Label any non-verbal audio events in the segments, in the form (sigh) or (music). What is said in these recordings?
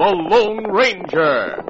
the Lone Ranger.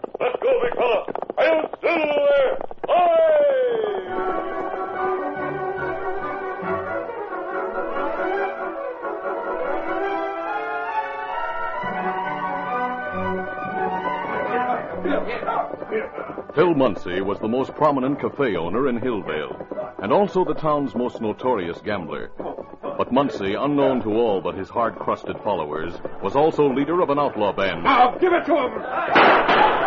Let's go, big fella. Hail, Silver! Aye! Phil Muncie was the most prominent cafe owner in Hillvale, and also the town's most notorious gambler. But Muncie, unknown to all but his hard-crusted followers, was also leader of an outlaw band. Now, give it to him!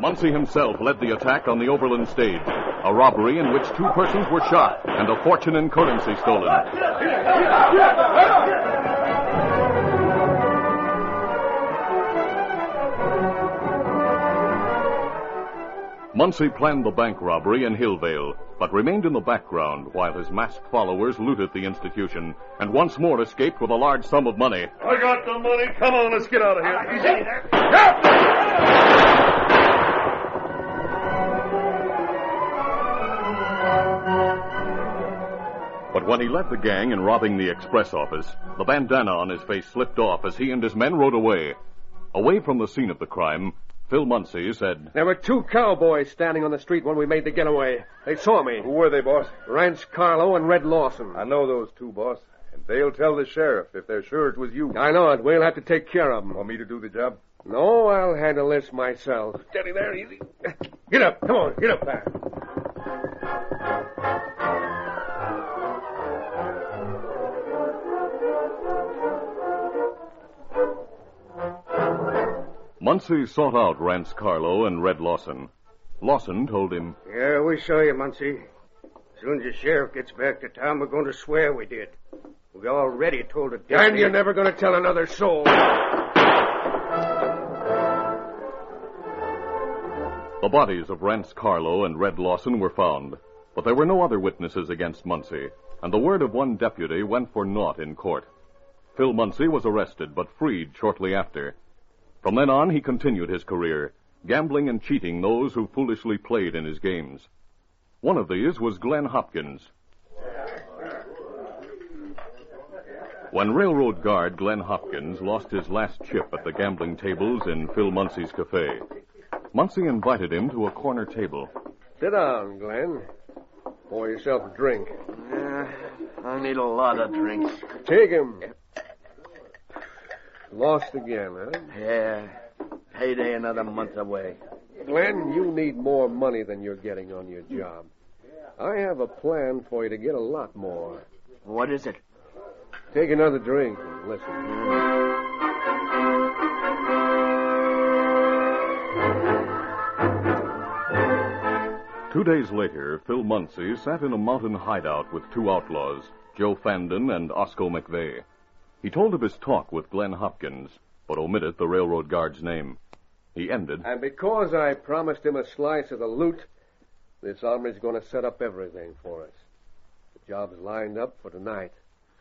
Muncie himself led the attack on the Oberlin stage, a robbery in which two persons were shot and a fortune in currency stolen. Muncie planned the bank robbery in Hillvale, but remained in the background while his masked followers looted the institution and once more escaped with a large sum of money. I got the money. Come on, let's get out of here. When he led the gang in robbing the express office, the bandana on his face slipped off as he and his men rode away. Away from the scene of the crime, Phil Muncie said, There were two cowboys standing on the street when we made the getaway. They saw me. Who were they, boss? Rance Carlo and Red Lawson. I know those two, boss. And they'll tell the sheriff if they're sure it was you. I know it. We'll have to take care of them. Want me to do the job? No, I'll handle this myself. Steady there, easy. Get up. Come on, get up there. Muncie sought out Rance Carlo and Red Lawson. Lawson told him, Yeah, we saw you, Muncie. As soon as the sheriff gets back to town, we're going to swear we did. We already told the deputy. And you're never going to tell another soul. The bodies of Rance Carlo and Red Lawson were found, but there were no other witnesses against Muncie, and the word of one deputy went for naught in court. Phil Muncie was arrested, but freed shortly after. From then on, he continued his career, gambling and cheating those who foolishly played in his games. One of these was Glenn Hopkins. When railroad guard Glenn Hopkins lost his last chip at the gambling tables in Phil Muncie's cafe, Muncie invited him to a corner table. Sit down, Glenn. Pour yourself a drink. Yeah, I need a lot of drinks. Take him. Lost again, huh? Yeah, payday another month away. Glenn, you need more money than you're getting on your job. I have a plan for you to get a lot more. What is it? Take another drink and listen. Two days later, Phil Muncie sat in a mountain hideout with two outlaws, Joe Fandon and Osco McVeigh. He told of his talk with Glenn Hopkins, but omitted the railroad guard's name. He ended, And because I promised him a slice of the loot, this hombre's going to set up everything for us. The job's lined up for tonight.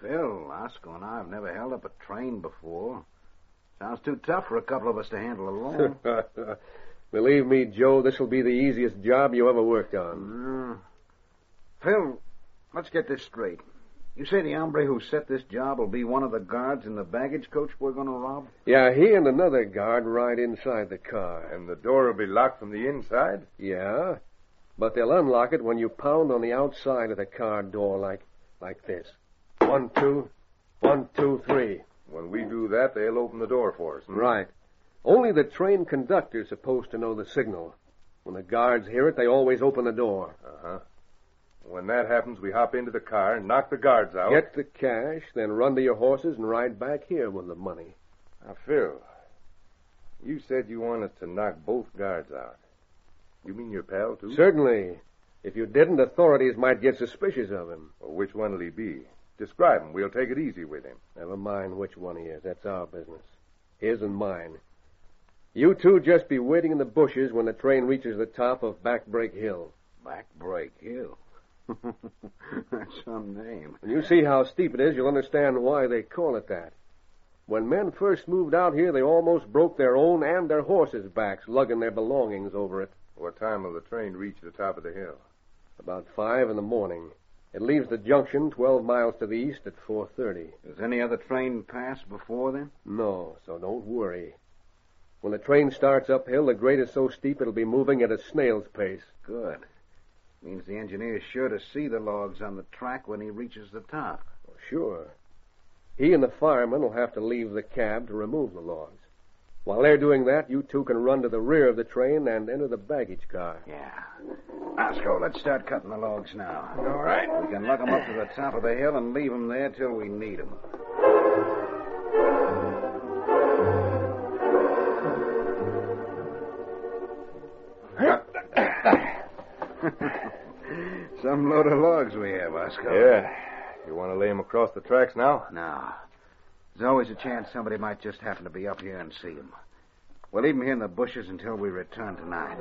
Phil, Oscar and I have never held up a train before. Sounds too tough for a couple of us to handle alone. (laughs) Believe me, Joe, this'll be the easiest job you ever worked on. Mm. Phil, let's get this straight. You say the hombre who set this job will be one of the guards in the baggage coach we're going to rob? Yeah, he and another guard ride inside the car. And the door will be locked from the inside? Yeah, but they'll unlock it when you pound on the outside of the car door like like this. One, two, one, two, three. When we do that, they'll open the door for us. hmm? Right. Only the train conductor's supposed to know the signal. When the guards hear it, they always open the door. Uh-huh. When that happens, we hop into the car and knock the guards out. Get the cash, then run to your horses and ride back here with the money. Now, Phil, you said you wanted to knock both guards out. You mean your pal, too? Certainly. If you didn't, authorities might get suspicious of him. Well, which one will he be? Describe him. We'll take it easy with him. Never mind which one he is. That's our business. His and mine. You two just be waiting in the bushes when the train reaches the top of Backbreak Hill. Backbreak Hill. That's (laughs) some name. When you see how steep it is, you'll understand why they call it that. When men first moved out here, they almost broke their own and their horses' backs, lugging their belongings over it. What time will the train reach the top of the hill? About five in the morning. It leaves the junction twelve miles to the east at four thirty. Does any other train pass before then? No, so don't worry. When the train starts uphill, the grade is so steep it'll be moving at a snail's pace. Good. Means the engineer's sure to see the logs on the track when he reaches the top. Well, Sure. He and the fireman will have to leave the cab to remove the logs. While they're doing that, you two can run to the rear of the train and enter the baggage car. Yeah. Osco, let's start cutting the logs now. All right. We can lug 'em up to the top of the hill and leave 'em there till we need 'em. (laughs) Some load of logs we have, Osco. Yeah. You want to lay him across the tracks now? No. There's always a chance somebody might just happen to be up here and see 'em. We'll leave 'em here in the bushes until we return tonight.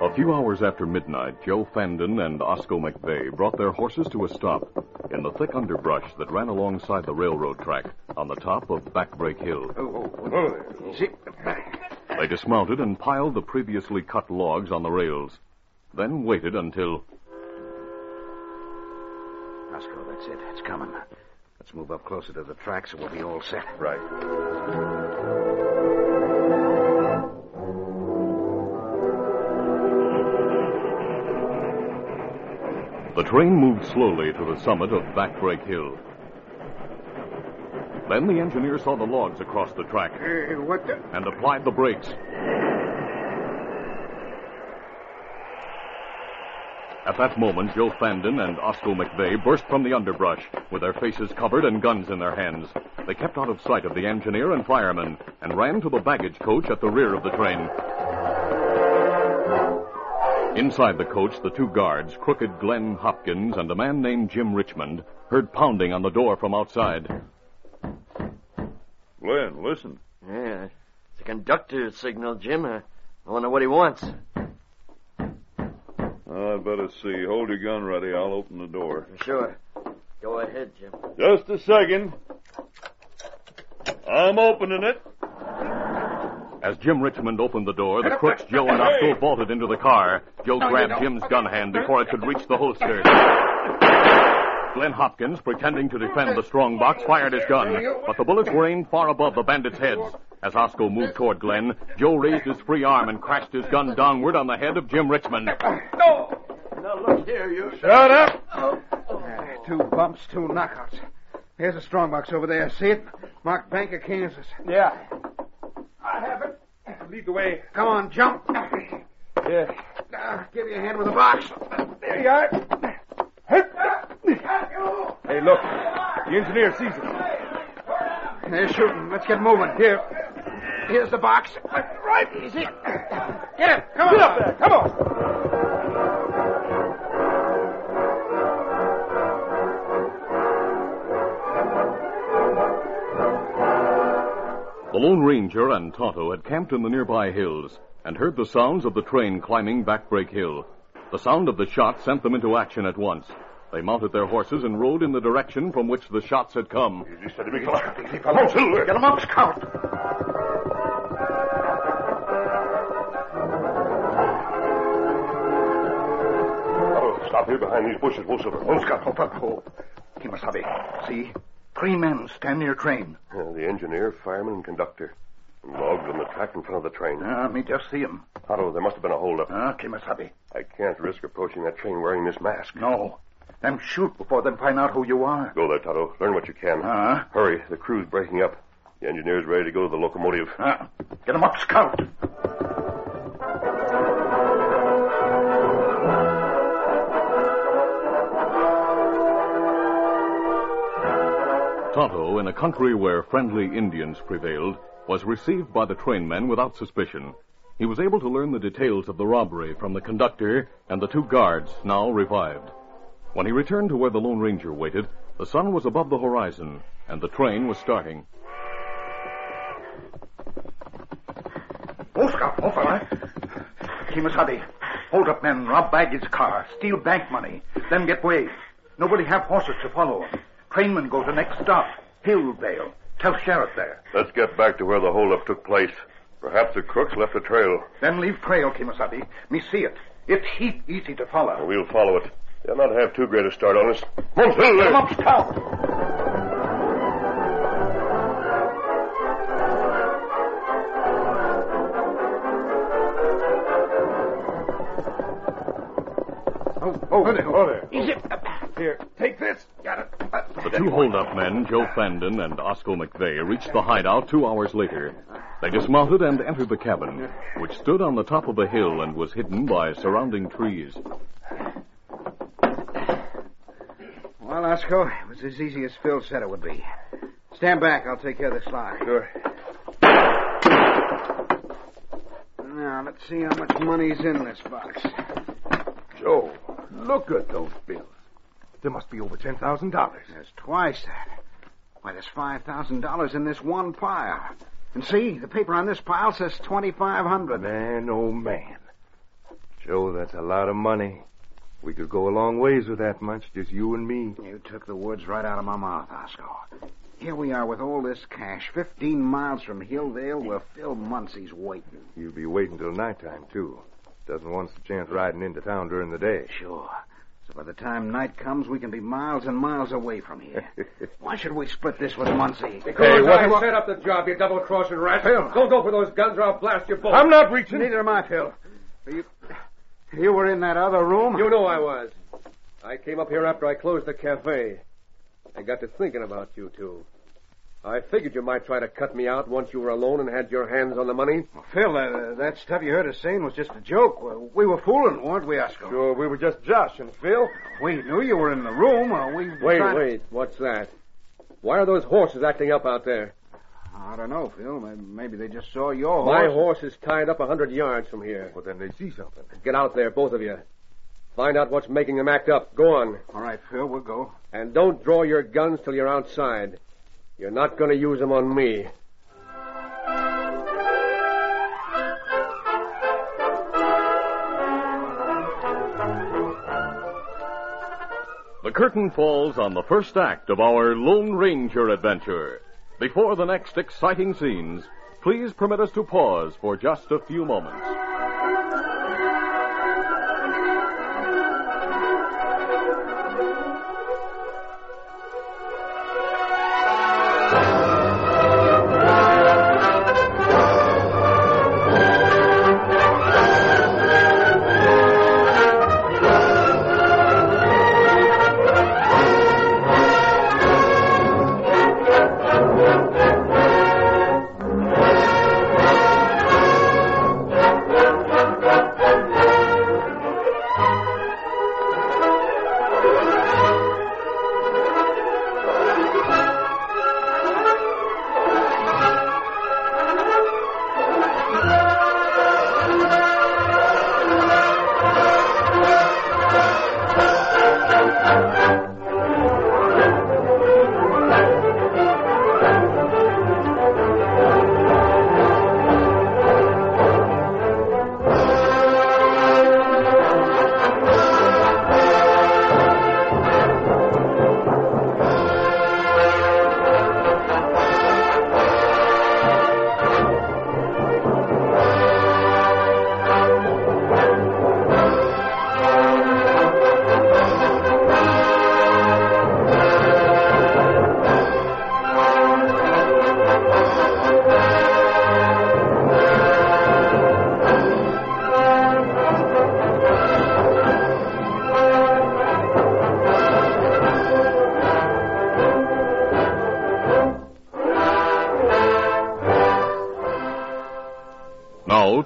A few hours after midnight, Joe Fandon and Osco McVeigh brought their horses to a stop in the thick underbrush that ran alongside the railroad track on the top of Backbreak Hill. Oh, oh, oh. Easy. They dismounted and piled the previously cut logs on the rails, then waited until Osco, that's it. It's coming. Let's move up closer to the track so we'll be all set. Right. The train moved slowly to the summit of Backbreak Hill. Then the engineer saw the logs across the track Uh, what the? and applied the brakes. At that moment, Joe Fandon and Osco McVeigh burst from the underbrush with their faces covered and guns in their hands. They kept out of sight of the engineer and fireman and ran to the baggage coach at the rear of the train. Inside the coach, the two guards, crooked Glenn Hopkins and a man named Jim Richmond, heard pounding on the door from outside. Glenn, listen. Yeah, it's a conductor's signal, Jim. I wonder what he wants. I'd better see. Hold your gun ready. I'll open the door. Sure. Go ahead, Jim. Just a second. I'm opening it. As Jim Richmond opened the door, the crooks Joe and Osco bolted into the car. Joe grabbed Jim's gun hand before it could reach the holster. Glenn Hopkins, pretending to defend the strong box, fired his gun, but the bullets were aimed far above the bandits' heads. As Osco moved toward Glenn, Joe raised his free arm and crashed his gun downward on the head of Jim Richmond. No! Now look here, you. Shut up! Uh, two bumps, two knockouts. Here's a strongbox over there. See it? Marked Bank of Kansas. Yeah. It. Lead the way. Come on, jump. Yeah. Give you a hand with the box. There you are. Hey, look. The engineer sees us. They're shooting. Let's get moving. Here. Here's the box. Right. Easy. Get it. Come on. Get up there. Come on. The Lone Ranger and Tonto had camped in the nearby hills and heard the sounds of the train climbing Backbreak Hill. The sound of the shot sent them into action at once. They mounted their horses and rode in the direction from which the shots had come. Easy, steady, big fella. Easy, fella. Silver. Get him up, Scout. Oh, stop here behind these bushes, Wolf Silver. Oh, Scout. Hold up, hold. Kimasabi. See? Three men stand near train. Uh, the engineer, fireman, and conductor. Logs on the track in front of the train. Ah, me just see him. Tonto, there must have been a holdup. Ah, Kimasabi. I can't risk approaching that train wearing this mask. No. Them shoot before them find out who you are. Go there, Tonto. Learn what you can. Ah. Hurry. The crew's breaking up. The engineer's ready to go to the locomotive. Ah. Get him up, Scout. Tonto, in a country where friendly Indians prevailed, was received by the trainmen without suspicion. He was able to learn the details of the robbery from the conductor and the two guards, now revived. When he returned to where the Lone Ranger waited, the sun was above the horizon, and the train was starting. Oh, fella. Kimasabi. Hold up men, rob baggage car, steal bank money, then get away. Nobody have horses to follow. Trainmen go to next stop, Hilldale. Tell sheriff there. Let's get back to where the holdup took place. Perhaps the crooks left a trail. Then leave trail, Kimasabi. Me see it. It's heap easy to follow. We'll follow it. They'll not have too great a start on us. Come on, Come up, Scout. Oh, oh, there. Oh, there. Easy. Here, take this. Got it. The two holdup men, Joe Fandon and Osco McVeigh, reached the hideout two hours later. They dismounted and entered the cabin, which stood on the top of a hill and was hidden by surrounding trees. Well, Osco, it was as easy as Phil said it would be. Stand back. I'll take care of this lock. Sure. Now, let's see how much money's in this box. Joe, look at those bills. There must be over ten thousand dollars. There's twice that. Why, there's $5,000 in this one pile. And see, the paper on this pile says 2500 Man, oh man. Joe, that's a lot of money. We could go a long ways with that much, just you and me. You took the words right out of my mouth, Osco. Here we are with all this cash, 15 miles from Hilldale, where Phil Muncie's waiting. You'll be waiting till nighttime, too. Doesn't want us a chance riding into town during the day. Sure. So by the time night comes, we can be miles and miles away from here. (laughs) Why should we split this with Muncie? Because what- I what- set up the job, you double-crossing rat. Phil. Don't go for those guns or I'll blast you both. I'm not reaching. Neither am I, Phil. You, you were in that other room? You know I was. I came up here after I closed the cafe. I got to thinking about you two. I figured you might try to cut me out once you were alone and had your hands on the money. Well, Phil, uh, that stuff you heard us saying was just a joke. We were fooling, weren't we, Oscar? Sure, we were just joshing, Phil. We knew you were in the room. Uh, we Wait, trying- wait. What's that? Why are those horses acting up out there? I don't know, Phil. Maybe they just saw your My horse. horse is tied up a hundred yards from here. Well, then they see something. Get out there, both of you. Find out what's making them act up. Go on. All right, Phil, we'll go. And don't draw your guns till you're outside. You're not going to use them on me. The curtain falls on the first act of our Lone Ranger adventure. Before the next exciting scenes, please permit us to pause for just a few moments.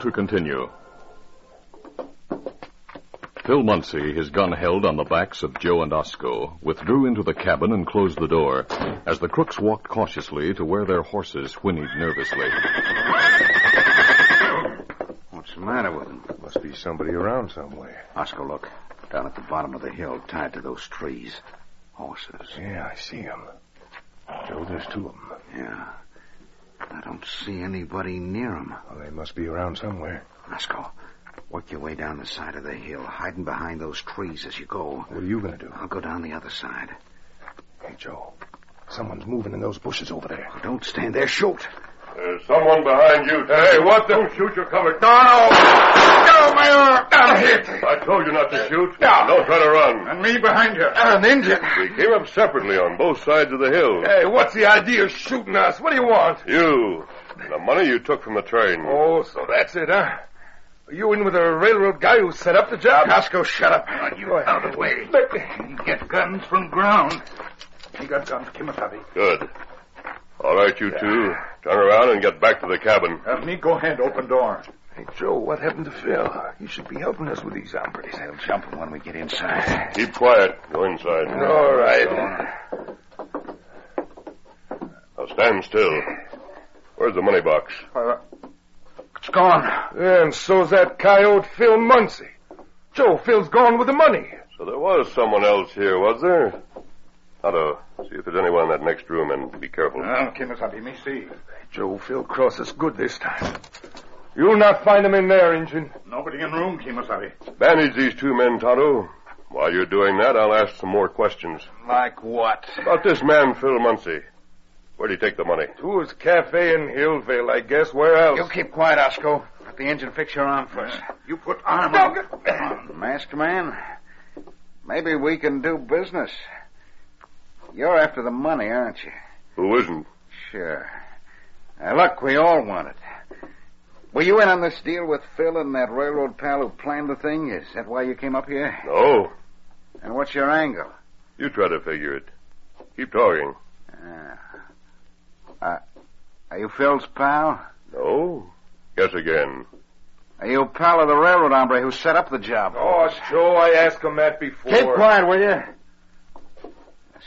To continue. Phil Muncie, his gun held on the backs of Joe and Osco, withdrew into the cabin and closed the door as the crooks walked cautiously to where their horses whinnied nervously. What's the matter with them? Must be somebody around somewhere. Oscar, look. Down at the bottom of the hill, tied to those trees. Horses. Yeah, I see them. Joe, there's two of them. Yeah. I don't see anybody near them. Well, they must be around somewhere. Let's go. work your way down the side of the hill, hiding behind those trees as you go. What are you going to do? I'll go down the other side. Hey, Joe. Someone's moving in those bushes over there. Don't stand there. Shoot. There's someone behind you. Hey, what the? Don't shoot, you're covered. No, No, my arm. I'm hit. I told you not to shoot. No. Don't try to run. And me behind you. An Indian. We came up separately on both sides of the hill. Hey, what's the idea of shooting us? What do you want? You. The money you took from the train. Oh, so that's it, huh? Are you in with a railroad guy who set up the job? Oscar, shut up. You are out of the way. Get guns from ground. He got guns, Kimasabi. Good. All right, you two. Turn around and get back to the cabin. Have me go ahead, open door. Hey, Joe, what happened to Phil? You should be helping us with these hombres. They'll jump him when we get inside. Keep quiet. Go inside. All right. Now stand still. Where's the money box? Uh, it's gone. And so's that coyote Phil Muncie. Joe, Phil's gone with the money. So there was someone else here, was there? Tonto, see if there's anyone in that next room and be careful. Ah, well, Kimasabi, me see. Joe, Phil Cross is good this time. You'll not find him in there, Injun. Nobody in room, Kimasabi. Bandage these two men, Tonto. While you're doing that, I'll ask some more questions. Like what? About this man, Phil Muncie. Where'd he take the money? To his cafe in Hillvale, I guess. Where else? You keep quiet, Osco. Let the engine fix your arm first. You put arm on. Come on, masked man. Maybe we can do business. You're after the money, aren't you? Who isn't? Sure. Now, look, we all want it. Were you in on this deal with Phil and that railroad pal who planned the thing? Is that why you came up here? No. And what's your angle? You try to figure it. Keep talking. Uh, are you Phil's pal? No? Guess again. Are you a pal of the railroad hombre who set up the job? Oh, Joe, I asked him that before. Keep quiet, will you?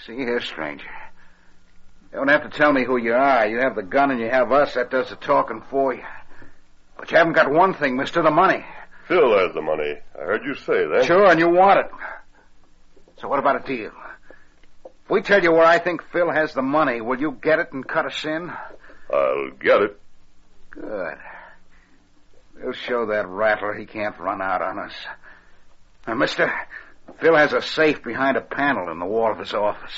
See here, stranger. You don't have to tell me who you are. You have the gun and you have us. That does the talking for you. But you haven't got one thing, mister, the money. Phil has the money. I heard you say that. Sure, and you want it. So what about a deal? If we tell you where I think Phil has the money, will you get it and cut us in? I'll get it. Good. We'll show that rattler he can't run out on us. Now, mister, Phil has a safe behind a panel in the wall of his office.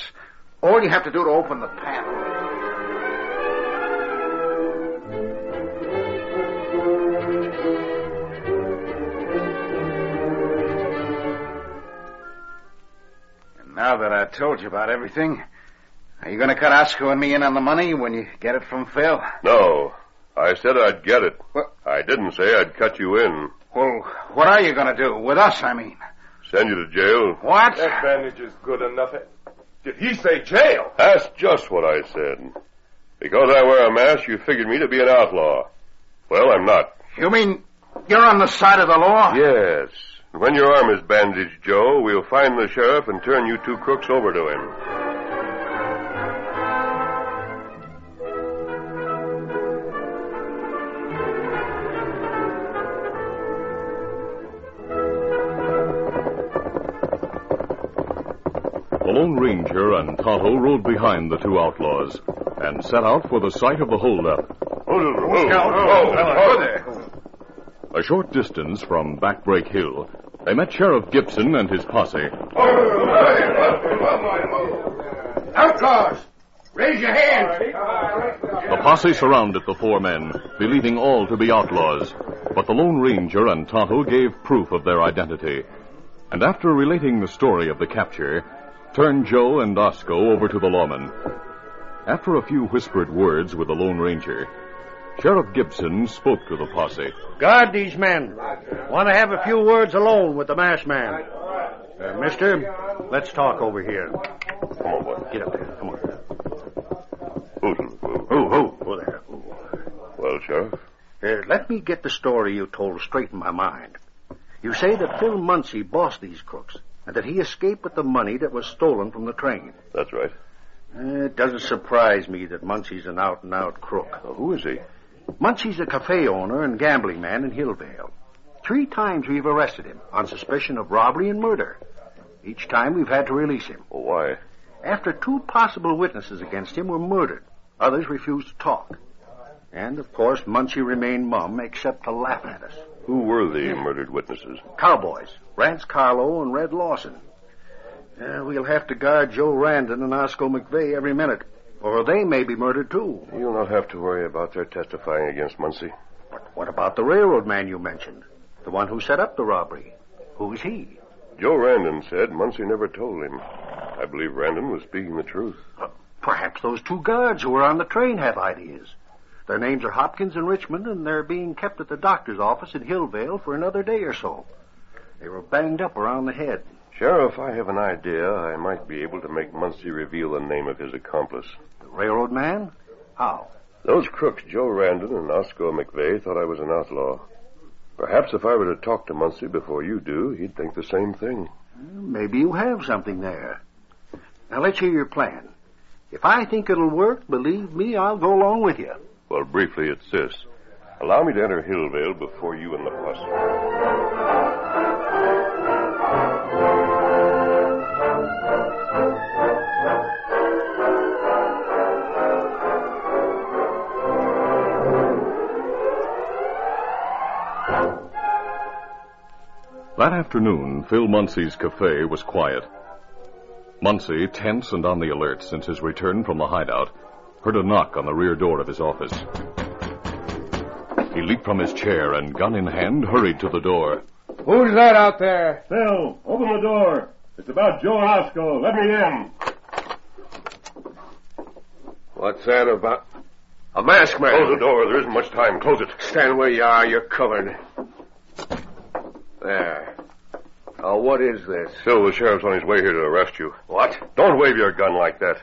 All you have to do to open the panel. And now that I've told you about everything, are you going to cut Osco and me in on the money when you get it from Phil? No. I said I'd get it. What? I didn't say I'd cut you in. Well, what are you going to do? With us, I mean. Send you to jail. What? That bandage is good enough. Did he say jail? That's just what I said. Because I wear a mask, you figured me to be an outlaw. Well, I'm not. You mean you're on the side of the law? Yes. When your arm is bandaged, Joe, we'll find the sheriff and turn you two crooks over to him. Lone Ranger and Tonto rode behind the two outlaws and set out for the site of the holdup. A short distance from Backbreak Hill, they met Sheriff Gibson and his posse. Outlaws! Raise your hands! The posse surrounded the four men, believing all to be outlaws. But the Lone Ranger and Tonto gave proof of their identity. And after relating the story of the capture, turned Joe and Osco over to the lawman. After a few whispered words with the Lone Ranger, Sheriff Gibson spoke to the posse. Guard these men. Want to have a few words alone with the masked man. Uh, mister, let's talk over here. Come on, boy. Get up there. Come on. Who's- who- Oh, oh, oh there. Well, Sheriff, Uh, let me get the story you told straight in my mind. You say that Phil Muncie bossed these crooks, and that he escaped with the money that was stolen from the train. that's right. Uh, it doesn't surprise me that Muncie's an out-and-out crook. Now, who is he? Muncie's a cafe owner and gambling man in Hillvale. Three times we've arrested him on suspicion of robbery and murder. Each time we've had to release him. Well, why? After two possible witnesses against him were murdered, others refused to talk. And, of course, Muncie remained mum except to laugh at us. Who were the murdered witnesses? Cowboys, Rance Carlo and Red Lawson. Uh, we'll have to guard Joe Randon and Osco McVeigh every minute, or they may be murdered too. You'll not have to worry about their testifying against Muncie. But what about the railroad man you mentioned? The one who set up the robbery. Who's he? Joe Randon said Muncie never told him. I believe Randon was speaking the truth. Uh, perhaps those two guards who were on the train have ideas. Their names are Hopkins and Richmond, and they're being kept at the doctor's office in Hillvale for another day or so. They were banged up around the head. Sheriff, I have an idea I might be able to make Muncie reveal the name of his accomplice. The railroad man? How? Those crooks, Joe Randon and Osco McVeigh, thought I was an outlaw. Perhaps if I were to talk to Muncie before you do, he'd think the same thing. Maybe you have something there. Now let's hear your plan. If I think it'll work, believe me, I'll go along with you. Well, briefly, it's this. Allow me to enter Hillvale before you and the. That afternoon, Phil Muncie's cafe was quiet. Muncie, tense and on the alert since his return from the hideout, heard a knock on the rear door of his office. He leaped from his chair and, gun in hand, hurried to the door. Who's that out there? Phil, open the door. It's about Joe Osco. Let me in. What's that about? A mask man. Close the door. There isn't much time. Close it. Stand where you are. You're covered. There. Now, what is this? Phil, the sheriff's on his way here to arrest you. What? Don't wave your gun like that.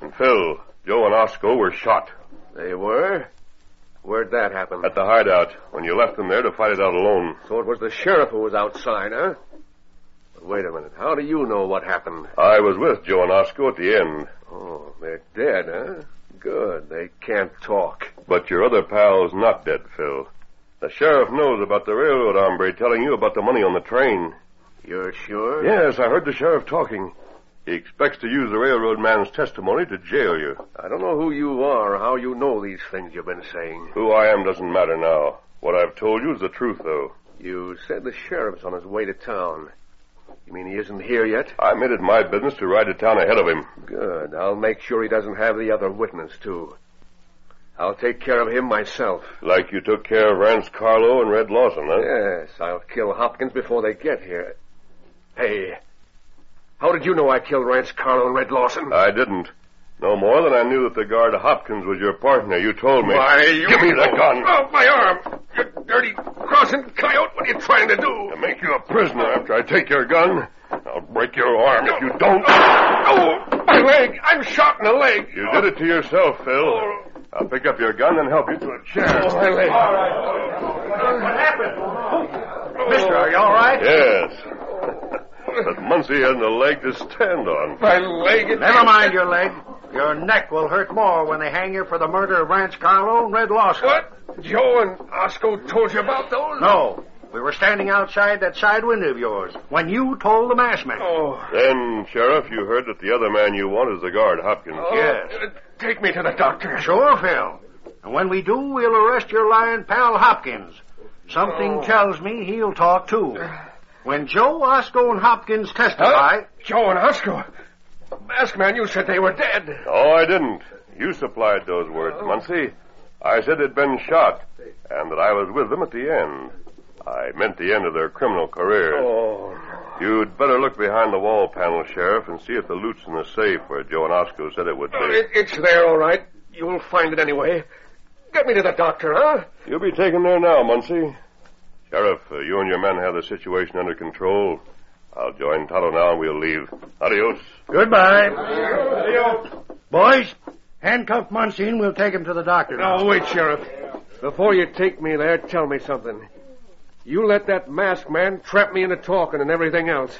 And Phil, Joe and Osco were shot They were? Where'd that happen? at the hideout when you left them there to fight it out alone. So it was the sheriff who was outside, huh? But wait a minute. How do you know what happened? I was with Joe and Osco at the end. Oh, they're dead, huh? Good. They can't talk. But your other pal's not dead, Phil. The sheriff knows about the railroad hombre telling you about the money on the train. You're sure? Yes, I heard the sheriff talking. He expects to use the railroad man's testimony to jail you. I don't know who you are or how you know these things you've been saying. Who I am doesn't matter now. What I've told you is the truth, though. You said the sheriff's on his way to town. You mean he isn't here yet? I made it my business to ride to town ahead of him. Good. I'll make sure he doesn't have the other witness, too. I'll take care of him myself. Like you took care of Rance Carlo and Red Lawson, huh? Yes, I'll kill Hopkins before they get here. Hey, how did you know I killed Rance Carlo and Red Lawson? I didn't. No more than I knew that the guard Hopkins was your partner. You told me. Why, you... Give me the gun. Oh, my arm! You dirty crossing coyote! What are you trying to do? To make you a prisoner after I take your gun. I'll break your arm if you don't. Oh, my leg! I'm shot in the leg. You did it to yourself, Phil. Oh. I'll pick up your gun and help you to a chair. Oh, my leg. All right. What happened? Oh. Mister, are you all right? Yes. But Muncie hasn't a leg to stand on. My leg is... Never mind your leg. Your neck will hurt more when they hang you for the murder of Rance Carlo and Red Lawson. What? Joe and Osco told you about those? No. We were standing outside that side window of yours when you told the masked man. Oh. Then, Sheriff, you heard that the other man you want is the guard, Hopkins. oh. Yes. Uh, Take me to the doctor. Sure, Phil. And when we do, we'll arrest your lying pal Hopkins. Something Oh. tells me he'll talk too. When Joe, Osco, and Hopkins testify, Huh? Joe and Osco. Mask man, you said they were dead. Oh, I didn't. You supplied those words, oh. Muncie. I said they'd been shot, and that I was with them at the end. I meant the end of their criminal careers. Oh. You'd better look behind the wall panel, Sheriff, and see if the loot's in the safe where Joe and Osco said it would be. Oh, it, it's there, all right. You'll find it anyway. Get me to the doctor, huh? You'll be taken there now, Muncie. Sheriff, uh, you and your men have the situation under control. I'll join Tonto now and we'll leave. Adios. goodbye. Adios. Boys, handcuff Muncie and we'll take him to the doctor. now. No, wait, Sheriff. Before you take me there, tell me something. You let that masked man trap me into talking and everything else.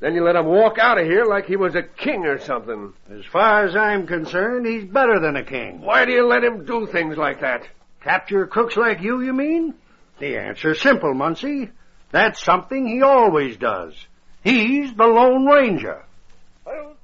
Then you let him walk out of here like he was a king or something. As far as I'm concerned, he's better than a king. Why do you let him do things like that? Capture crooks like you, you mean? The answer's simple, Muncie. That's something he always does. He's the Lone Ranger. This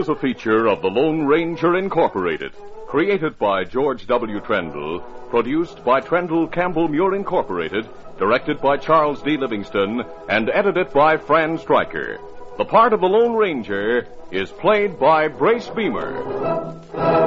Is a feature of the Lone Ranger Incorporated, created by George W. Trendle, produced by Trendle Campbell Meurer Incorporated, directed by Charles D. Livingston, and edited by Fran Stryker. The part of the Lone Ranger is played by Brace Beemer.